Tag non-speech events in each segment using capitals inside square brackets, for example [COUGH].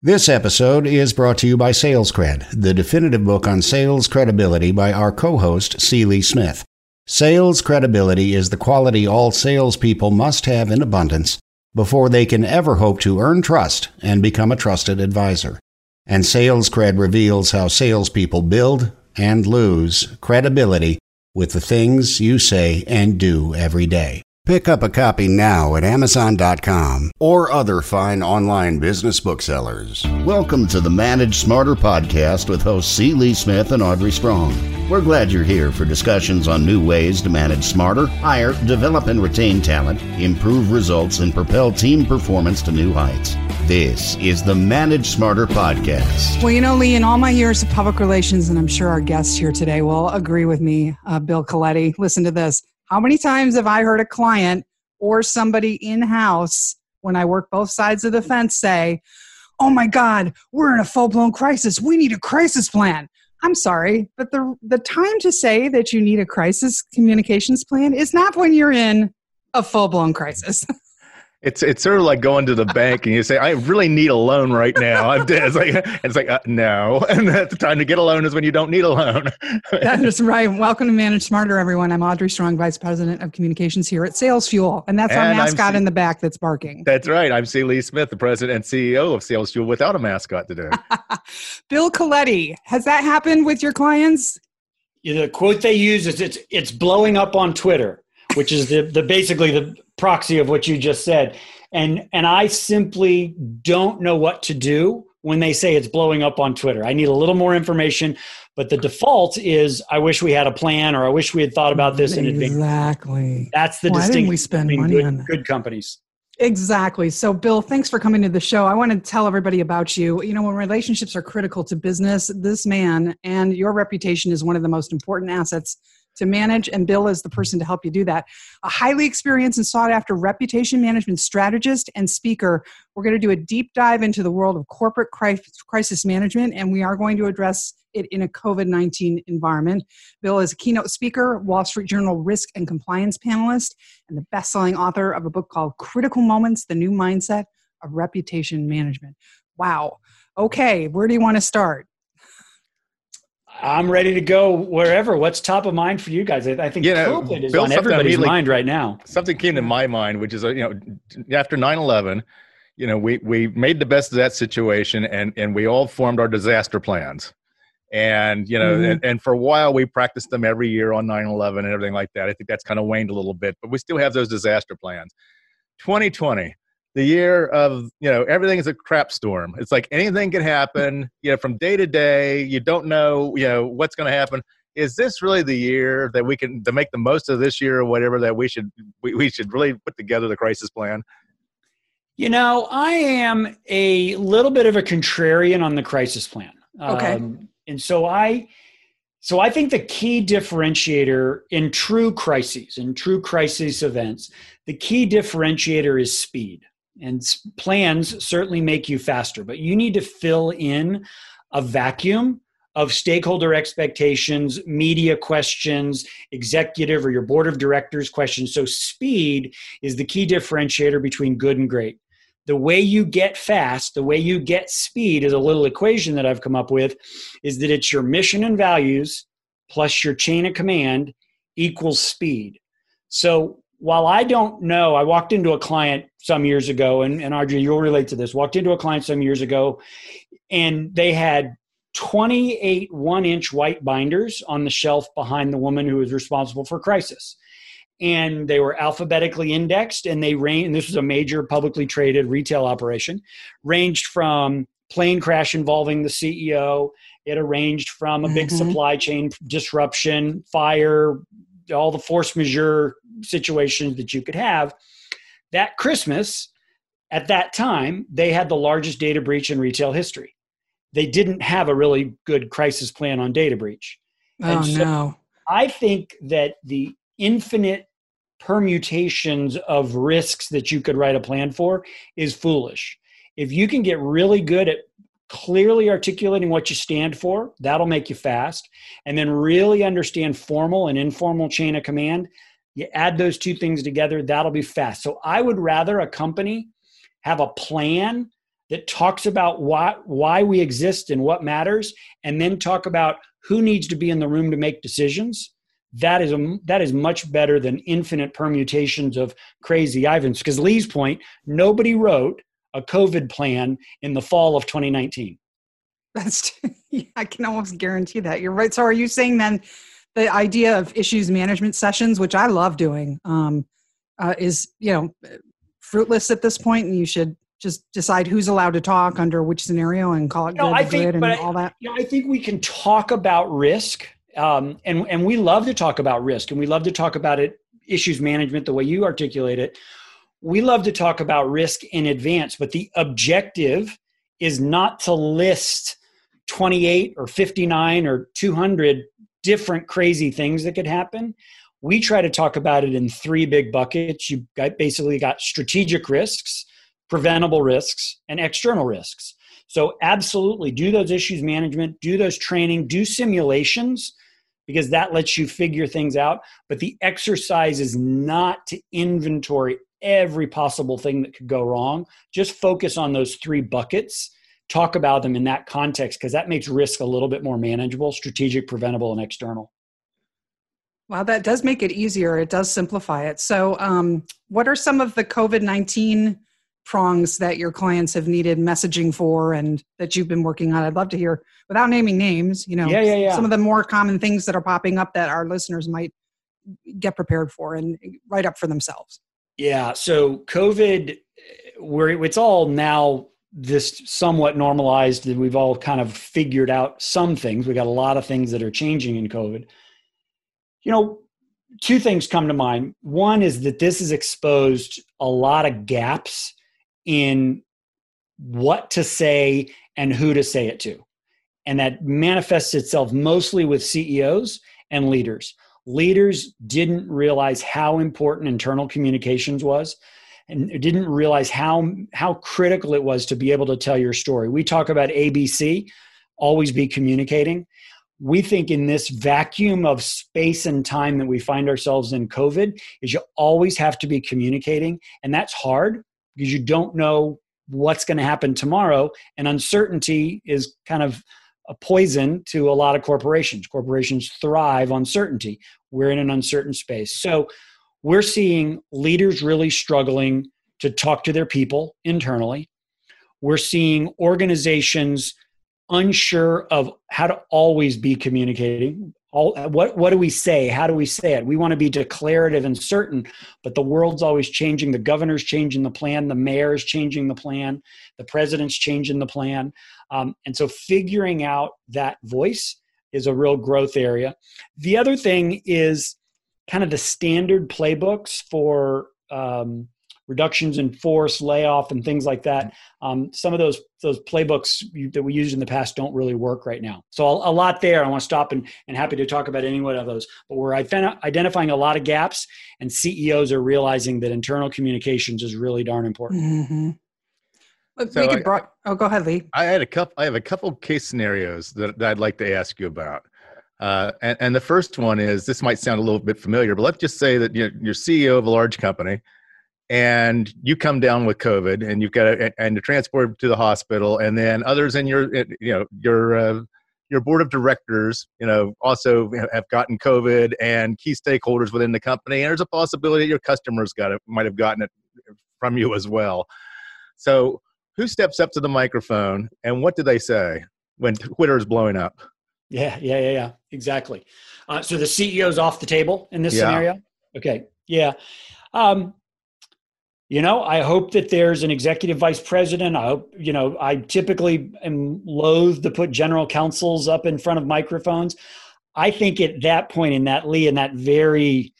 This episode is brought to you by SalesCred, the definitive book on sales credibility by our co host. Lee Smith. Sales credibility is the quality all salespeople must have in abundance before they can ever hope to earn trust and become a trusted advisor. And SalesCred reveals how salespeople build and lose credibility with the things you say and do every day. Pick up a copy now at Amazon.com or other fine online business booksellers. Welcome to the Manage Smarter podcast with hosts C. Lee Smith and Audrey Strong. We're glad you're here for discussions on new ways to manage smarter, hire, develop, and retain talent, improve results, and propel team performance to new heights. This is the Manage Smarter podcast. Well, you know, Lee, in all my years of public relations, and I'm sure our guests here today will agree with me, uh, Bill Coletti, listen to this. How many times have I heard a client or somebody in house when I work both sides of the fence say, Oh my God, we're in a full blown crisis. We need a crisis plan. I'm sorry, but the, the time to say that you need a crisis communications plan is not when you're in a full blown crisis. [LAUGHS] It's it's sort of like going to the bank and you say, "I really need a loan right now." I'm dead. It's like it's like uh, no, [LAUGHS] and the time to get a loan is when you don't need a loan. [LAUGHS] that is right. Welcome to Manage Smarter, everyone. I'm Audrey Strong, Vice President of Communications here at Sales Fuel, and that's and our mascot C- in the back that's barking. That's right. I'm C. Lee Smith, the President and CEO of Sales Fuel, without a mascot today. [LAUGHS] Bill Coletti, has that happened with your clients? Yeah, the quote they use is "It's it's blowing up on Twitter." Which is the, the basically the proxy of what you just said. And and I simply don't know what to do when they say it's blowing up on Twitter. I need a little more information, but the default is I wish we had a plan or I wish we had thought about this in advance. Exactly. That's the Why distinction didn't we spend money good, on that? good companies. Exactly. So, Bill, thanks for coming to the show. I want to tell everybody about you. You know, when relationships are critical to business, this man and your reputation is one of the most important assets to manage, and Bill is the person to help you do that. A highly experienced and sought after reputation management strategist and speaker. We're going to do a deep dive into the world of corporate crisis management, and we are going to address it in a COVID 19 environment. Bill is a keynote speaker, Wall Street Journal risk and compliance panelist, and the best selling author of a book called Critical Moments The New Mindset of Reputation Management. Wow. Okay, where do you want to start? I'm ready to go wherever. What's top of mind for you guys? I, think you know, COVID is Bill, on everybody's mind right now. Something came to my mind, which is uh, you know, after 9/11, you know, we we made the best of that situation, and and we all formed our disaster plans. And you know, mm-hmm. and, and for a while we practiced them every year on 9/11 and everything like that. I think that's kind of waned a little bit, but we still have those disaster plans. 2020 the year of you know everything is a crap storm. It's like anything can happen you know from day to day you don't know you know what's going to happen. Is this really the year that we can to make the most of this year or whatever that we should we, we should really put together the crisis plan? You know i am a little bit of a contrarian on the crisis plan. Okay. Um, and so i so I think the key differentiator in true crises, in true crisis events, the key differentiator is speed and plans certainly make you faster but you need to fill in a vacuum of stakeholder expectations media questions executive or your board of directors questions. So speed is the key differentiator between good and great. The way you get fast the way you get speed is a little equation that i've come up with is that it's your mission and values plus your chain of command equals speed. So while I don't know, I walked into a client some years ago, and, and Audrey, you'll relate to this. Walked into a client some years ago, and they had 28 one inch white binders on the shelf behind the woman who was responsible for crisis. And they were alphabetically indexed, and they range. this was a major publicly traded retail operation, ranged from plane crash involving the CEO. It arranged from a big mm-hmm. supply chain disruption, fire, all the force majeure situations that you could have. That Christmas, at that time, they had the largest data breach in retail history. They didn't have a really good crisis plan on data breach. Oh, so no. I think that the infinite permutations of risks that you could write a plan for is foolish. If you can get really good at clearly articulating what you stand for, that'll make you fast. And then really understand formal and informal chain of command. You add those two things together, that'll be fast. So I would rather a company have a plan that talks about why why we exist and what matters and then talk about who needs to be in the room to make decisions that is a, that is much better than infinite permutations of crazy Ivans. Because Lee's point, nobody wrote a COVID plan in the fall of 2019. That's [LAUGHS] I can almost guarantee that you're right. So are you saying then the idea of issues management sessions, which I love doing, um, uh, is you know fruitless at this point, and you should just decide who's allowed to talk under which scenario and call it no, good, I think, good and all that. You know, I think we can talk about risk um, and and we love to talk about risk, and we love to talk about it issues management the way you articulate it. We love to talk about risk in advance, but the objective is not to list 28 or 59 or 200 different crazy things that could happen. We try to talk about it in three big buckets. You've basically got strategic risks, preventable risks, and external risks. So, absolutely do those issues management, do those training, do simulations because that lets you figure things out. But the exercise is not to inventory every possible thing that could go wrong. Just focus on those three buckets. Talk about them in that context because that makes risk a little bit more manageable strategic, preventable, and external. Well, that does make it easier. It does simplify it. So, um, what are some of the COVID 19 prongs that your clients have needed messaging for and that you've been working on. I'd love to hear, without naming names, you know, yeah, yeah, yeah. some of the more common things that are popping up that our listeners might get prepared for and write up for themselves. Yeah. So COVID, where it's all now this somewhat normalized that we've all kind of figured out some things. We got a lot of things that are changing in COVID. You know, two things come to mind. One is that this has exposed a lot of gaps in what to say and who to say it to. And that manifests itself mostly with CEOs and leaders. Leaders didn't realize how important internal communications was and didn't realize how, how critical it was to be able to tell your story. We talk about ABC, always be communicating. We think in this vacuum of space and time that we find ourselves in COVID is you always have to be communicating and that's hard because you don't know what's going to happen tomorrow. And uncertainty is kind of a poison to a lot of corporations. Corporations thrive on certainty. We're in an uncertain space. So we're seeing leaders really struggling to talk to their people internally. We're seeing organizations unsure of how to always be communicating all what what do we say? How do we say it? We want to be declarative and certain but the world's always changing. The governor's changing the plan. The mayor's changing the plan. The president's changing the plan. Um, and so figuring out that voice is a real growth area. The other thing is kind of the standard playbooks for um, reductions in force, layoff, and things like that. Um, some of those those playbooks that we used in the past don't really work right now. So a, a lot there. I want to stop and, and happy to talk about any one of those. But we're identifying a lot of gaps, and CEOs are realizing that internal communications is really darn important. Mm-hmm. So I, brought, oh, go ahead, Lee. I had a couple. I have a couple case scenarios that, that I'd like to ask you about. Uh, and, and, the first one is this might sound a little bit familiar, but let's just say that you're, you're CEO of a large company and you come down with COVID and you've got to, and you're transported to the hospital, and then others in your you know your uh, your board of directors you know also have gotten COVID and key stakeholders within the company, and there's a possibility that your customers got it might have gotten it from you as well. So who steps up to the microphone and what do they say when Twitter is blowing up? Yeah, yeah, yeah, yeah, exactly. Uh, so the CEO's off the table in this yeah. scenario. Okay, yeah. Um, you know i hope that there's an executive vice president. I hope you know i typically am loath to put general counsels up in front of microphones. I think at that point in that lee in that very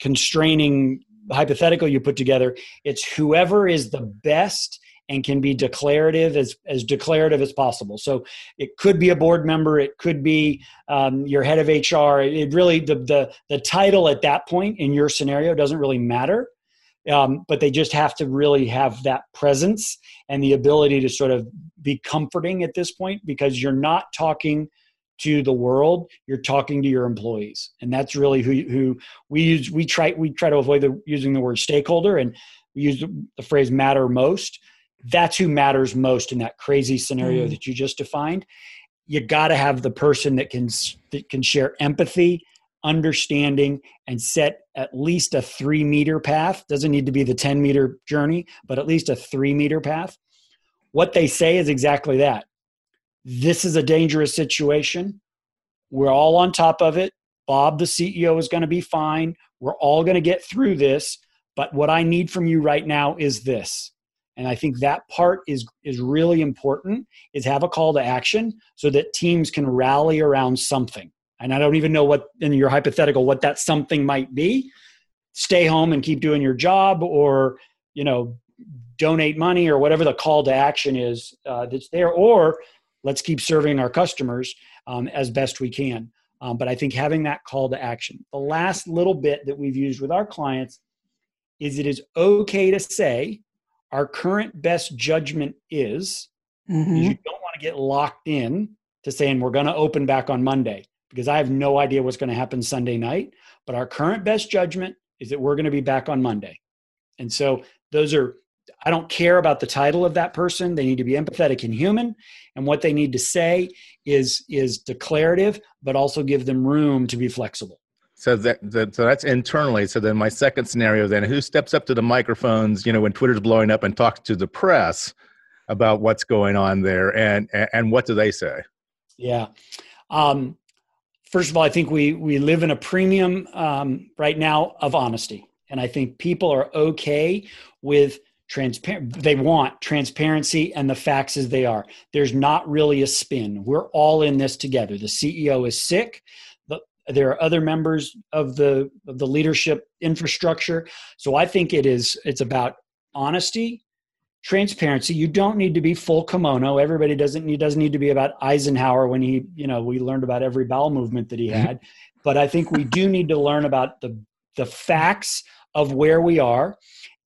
constraining hypothetical you put together it's whoever is the best and can be declarative as, as declarative as possible. So it could be a board member it could be um, your head of hr it really the, the the title at that point in your scenario doesn't really matter um, but they just have to really have that presence and the ability to sort of be comforting at this point because you're not talking to the world you're talking to your employees. And that's really who, who we use we try we try to avoid the, using the word stakeholder and we use the phrase matter most. That's who matters most in that crazy scenario mm. that you just defined. You got to have the person that can that can share empathy understanding and set at least a three meter path. Doesn't need to be the 10 meter journey but at least a three meter path. What they say is exactly that. This is a dangerous situation. We're all on top of it. Bob the ceo is going to be fine. We're all going to get through this but what i need from you right now is this. And i think that part is is really important is have a call to action so that teams can rally around something and i don't even know what in your hypothetical what that something might be. Stay home and keep doing your job or you know donate money or whatever the call to action is uh, that's there or let's keep serving our customers um, as best we can. Um, but i think having that call to action the last little bit that we've used with our clients is it is okay to say our current best judgment is mm-hmm. you don't want to get locked in to saying we're going to open back on Monday because I have no idea what's going to happen Sunday night. But our current best judgment is that we're going to be back on Monday. And so those are, I don't care about the title of that person. They need to be empathetic and human. And what they need to say is, is declarative, but also give them room to be flexible. So that, that, so that's internally. So then my second scenario then who steps up to the microphones, you know, when Twitter's blowing up and talks to the press about what's going on there and and, and what do they say? Yeah. Um, first of all, I think we we live in a premium um, right now of honesty, and I think people are okay with transparent. They want transparency and the facts as they are. There's not really a spin. We're all in this together. The CEO is sick But there are other members of the of the leadership infrastructure so i think it is it's about honesty transparency you don't need to be full kimono everybody doesn't need doesn't need to be about eisenhower when he you know we learned about every bowel movement that he mm-hmm. had but i think we do [LAUGHS] need to learn about the the facts of where we are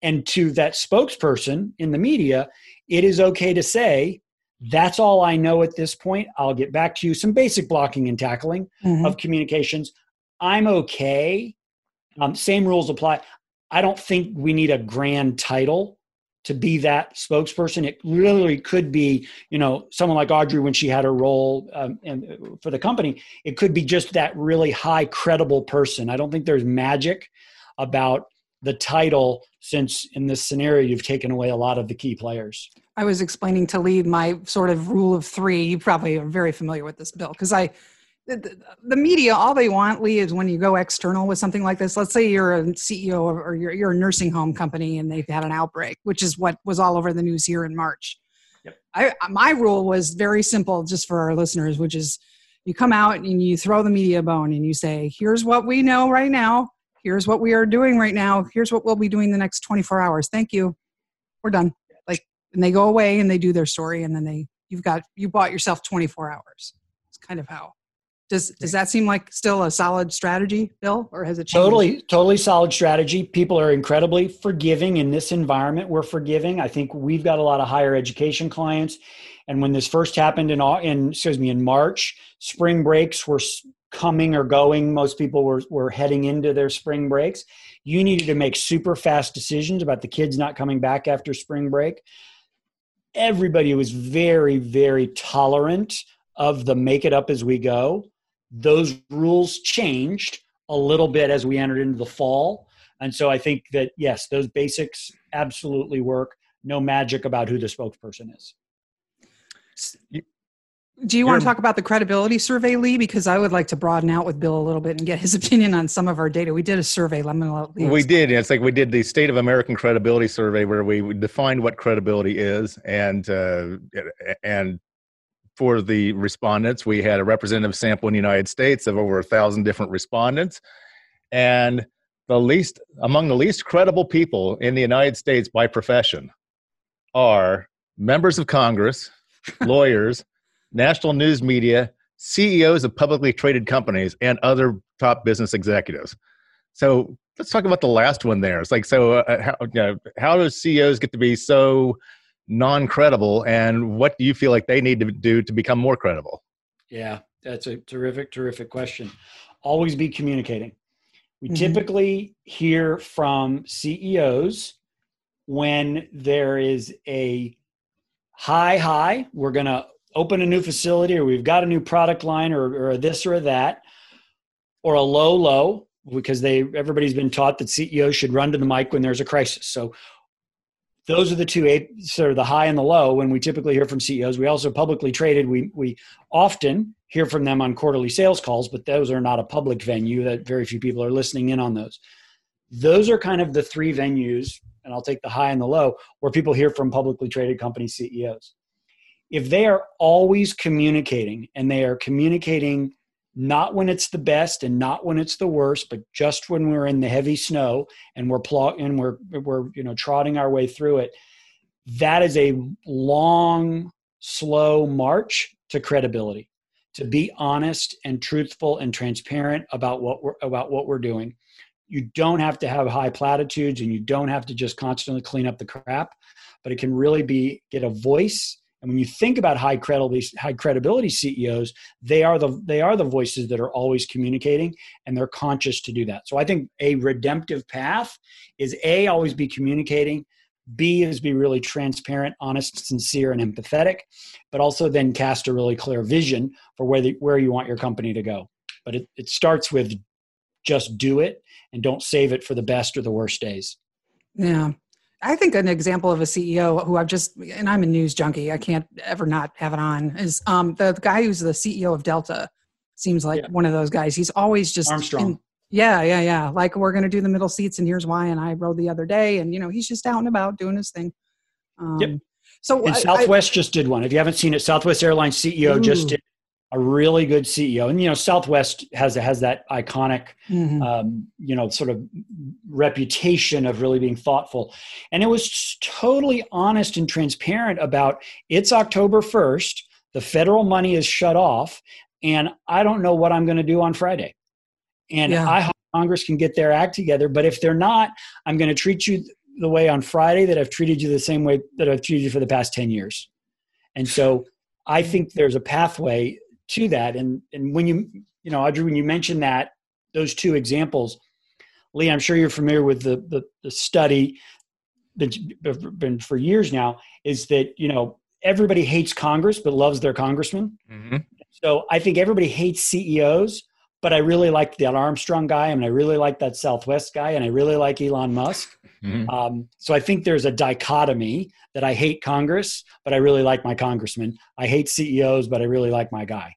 and to that spokesperson in the media it is okay to say that's all I know at this point. I'll get back to you. Some basic blocking and tackling mm-hmm. of communications. I'm okay. Um, same rules apply. I don't think we need a grand title to be that spokesperson. It literally could be, you know, someone like Audrey when she had her role um, for the company. It could be just that really high credible person. I don't think there's magic about the title since in this scenario you've taken away a lot of the key players. I was explaining to Lee my sort of rule of three. You probably are very familiar with this, Bill, because I, the, the, media, all they want, Lee, is when you go external with something like this. Let's say you're a CEO or you're, you're a nursing home company and they've had an outbreak, which is what was all over the news here in March. Yep. I, my rule was very simple, just for our listeners, which is you come out and you throw the media bone and you say, "Here's what we know right now. Here's what we are doing right now. Here's what we'll be doing the next 24 hours. Thank you. We're done." Like and they go away and they do their story and then they you've got you bought yourself 24 hours it's kind of how does does that seem like still a solid strategy bill or has it changed? totally totally solid strategy. People are incredibly forgiving in this environment. We're forgiving. I think we've got a lot of higher education clients. And when this first happened in in excuse me in march spring breaks were coming or going. Most people were were heading into their spring breaks. You needed to make super fast decisions about the kids not coming back after spring break. Everybody was very, very tolerant of the make it up as we go. Those rules changed a little bit as we entered into the fall. And so I think that, yes, those basics absolutely work. No magic about who the spokesperson is. Do you want to talk about the credibility survey, Lee? Because I would like to broaden out with Bill a little bit and get his [LAUGHS] opinion on some of our data. We did a survey. Let me let We did. It's like we did the State of American Credibility Survey, where we defined what credibility is, and uh, and for the respondents, we had a representative sample in the United States of over a thousand different respondents, and the least among the least credible people in the United States by profession are members of Congress, [LAUGHS] lawyers national news media, CEOs of publicly traded companies, and other top business executives. So let's talk about the last one there. It's like, so uh, how, you know, how do CEOs get to be so non credible, and what do you feel like they need to do to become more credible? Yeah, that's a terrific, terrific question. Always be communicating. We mm-hmm. typically hear from CEOs when there is a high high we're going to open a new facility or we've got a new product line or, or this or that or a low low because they everybody's been taught that ceos should run to the mic when there's a crisis so those are the two sort of the high and the low when we typically hear from ceos we also publicly traded. We we often hear from them on quarterly sales calls but those are not a public venue that very few people are listening in on those. Those are kind of the three venues and i'll take the high and the low where people hear from publicly traded company ceos if they are always communicating and they are communicating not when it's the best and not when it's the worst, but just when we're in the heavy snow and we're pl- and we're we're you know trotting our way through it. That is a long, slow march to credibility. To be honest and truthful and transparent about what we're about what we're doing. You don't have to have high platitudes and you don't have to just constantly clean up the crap, but it can really be get a voice and when you think about high credibility, high credibility CEOs, they are the they are the voices that are always communicating, and they're conscious to do that. So I think a redemptive path is a always be communicating. B is be really transparent, honest, sincere, and empathetic, but also then cast a really clear vision for where the, where you want your company to go. But it, it starts with just do it and don't save it for the best or the worst days. Yeah. I think an example of a CEO who I've just, and I'm a news junkie, I can't ever not have it on, is um, the, the guy who's the CEO of Delta. Seems like yeah. one of those guys. He's always just Armstrong. In, yeah, yeah, yeah. Like we're going to do the middle seats, and here's why. And I rode the other day, and you know he's just out and about doing his thing. Um, yep. So and I, Southwest I, just did one. If you haven't seen it, Southwest Airlines CEO ooh. just did a really good CEO. And you know, Southwest has has that iconic, mm-hmm. um, you know, sort of reputation of really being thoughtful. And it was totally honest and transparent about it's October first. The federal money is shut off, and I don't know what I'm going to do on Friday. And yeah. I hope Congress can get their act together. But if they're not, I'm going to treat you the way on Friday that I've treated you the same way that I've treated you for the past ten years. And so I think there's a pathway to that. And and when you you know Audrey, when you mentioned that those two examples, Lee, I'm sure you're familiar with the the, the study that's been for years now. Is that you know everybody hates Congress but loves their congressman. Mm-hmm. So I think everybody hates CEOs, but I really like that Armstrong guy, and I really like that Southwest guy, and I really like Elon Musk. Mm-hmm. Um, so I think there's a dichotomy that I hate Congress, but I really like my congressman. I hate CEOs, but I really like my guy.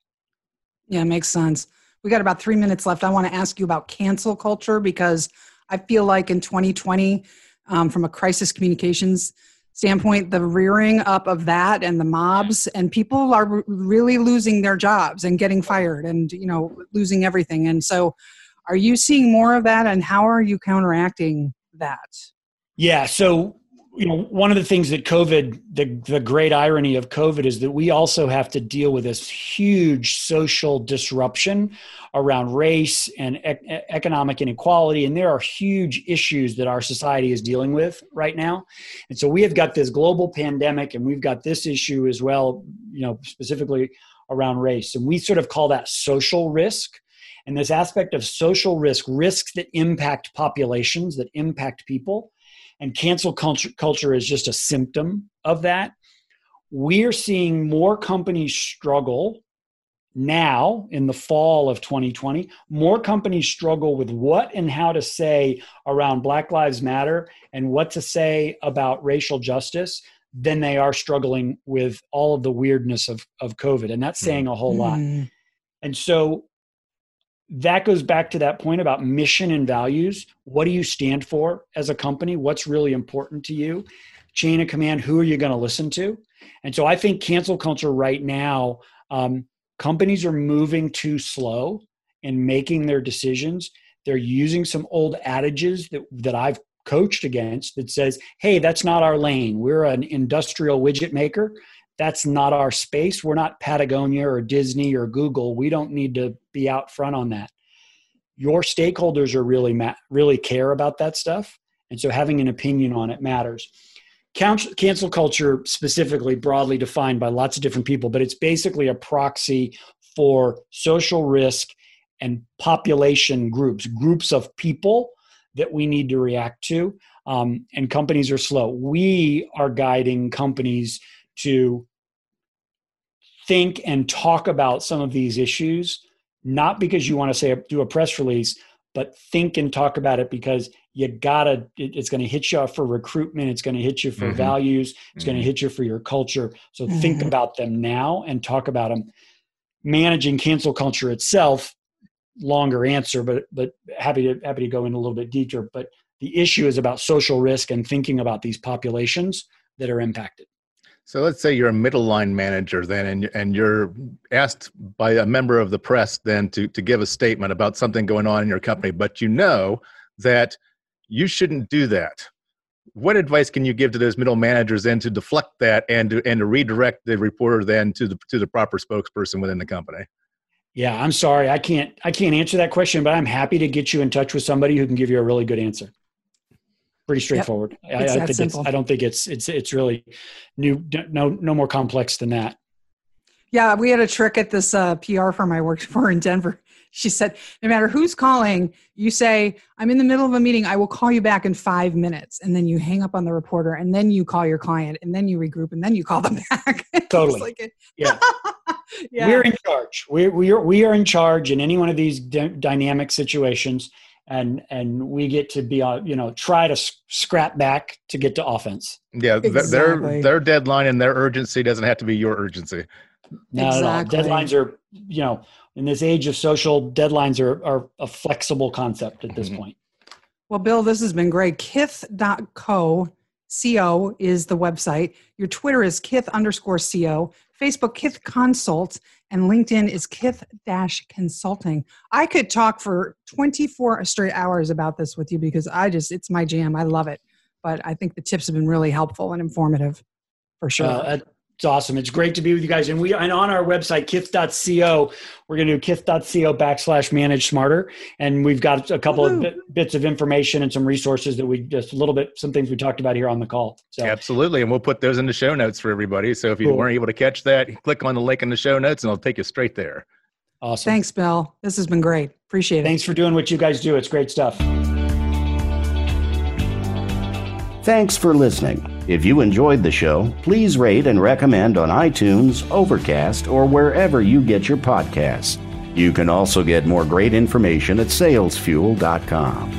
Yeah, makes sense. We got about three minutes left. I want to ask you about cancel culture because I feel like in 2020, um, from a crisis communications standpoint, the rearing up of that and the mobs and people are really losing their jobs and getting fired and you know losing everything. And so, are you seeing more of that? And how are you counteracting that? Yeah. So, you know, one of the things that COVID, the, the great irony of COVID is that we also have to deal with this huge social disruption around race and e- economic inequality. And there are huge issues that our society is dealing with right now. And so we have got this global pandemic and we've got this issue as well, you know, specifically around race. And we sort of call that social risk and this aspect of social risk, risks that impact populations, that impact people, and cancel culture, culture is just a symptom of that. We're seeing more companies struggle now in the fall of 2020. More companies struggle with what and how to say around Black Lives Matter and what to say about racial justice than they are struggling with all of the weirdness of, of COVID. And that's saying a whole lot. Mm. And so that goes back to that point about mission and values. What do you stand for as a company? What's really important to you? Chain of command, who are you going to listen to? And so I think cancel culture right now, um, companies are moving too slow in making their decisions. They're using some old adages that, that I've coached against that says, hey, that's not our lane. We're an industrial widget maker that's not our space. We're not Patagonia or Disney or Google. We don't need to be out front on that. Your stakeholders are really ma- really care about that stuff, and so having an opinion on it matters. Cancel culture, specifically broadly defined by lots of different people, but it's basically a proxy for social risk and population groups, groups of people that we need to react to. um, and companies are slow. We are guiding companies to think and talk about some of these issues, not because you want to say do a press release, but think and talk about it because you gotta it's going to hit you for recruitment it's going to hit you for mm-hmm. values it's mm-hmm. going to hit you for your culture so mm-hmm. think about them now and talk about them managing cancel culture itself longer answer but but happy to happy to go in a little bit deeper but the issue is about social risk and thinking about these populations that are impacted so let's say you're a middle line manager then, and and you're asked by a member of the press then to to give a statement about something going on in your company, but you know that you shouldn't do that. What advice can you give to those middle managers then to deflect that and to and to redirect the reporter then to the to the proper spokesperson within the company? Yeah, I'm sorry, I can't I can't answer that question, but I'm happy to get you in touch with somebody who can give you a really good answer pretty straightforward. Yep. I, I, think it's, I don't think it's it's it's really new. No no more complex than that. Yeah, we had a trick at this uh, PR firm I worked [LAUGHS] for in Denver. She said, no matter who's calling, you say, I'm in the middle of a meeting. I will call you back in five minutes. And then you hang up on the reporter and then you call your client and then you regroup and then you call them [LAUGHS] back. totally. Like yeah. [LAUGHS] yeah. We're in charge. We're, we, are, we are in charge in any one of these d- dynamic situations and and we get to be uh, you know try to scrap back to get to offense. Yeah exactly. their their deadline and their urgency doesn't have to be your urgency. No, exactly. deadlines are you know in this age of social deadlines are are a flexible concept at this mm-hmm. point. Well bill this has been great. Kith.co co is the website. Your twitter is kith underscore co facebook kith consult and LinkedIn is Kith Dash Consulting. I could talk for 24 straight hours about this with you because I just, it's my jam. I love it. But I think the tips have been really helpful and informative for sure. Uh, it's awesome. It's great to be with you guys. And we and on our website, kith.co, we're going to do kith.co backslash manage smarter. And we've got a couple Woo-hoo. of bits of information and some resources that we just a little bit, some things we talked about here on the call. So absolutely. And we'll put those in the show notes for everybody. So if you cool. weren't able to catch that, click on the link in the show notes and it'll take you straight there. Awesome. Thanks, Bill. This has been great. Appreciate it. Thanks for doing what you guys do. It's great stuff. Thanks for listening. If you enjoyed the show, please rate and recommend on iTunes, Overcast, or wherever you get your podcasts. You can also get more great information at salesfuel.com.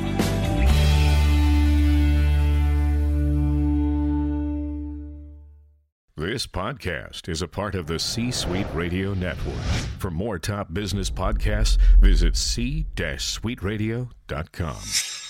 This podcast is a part of the C Suite Radio Network. For more top business podcasts, visit c-suiteradio.com.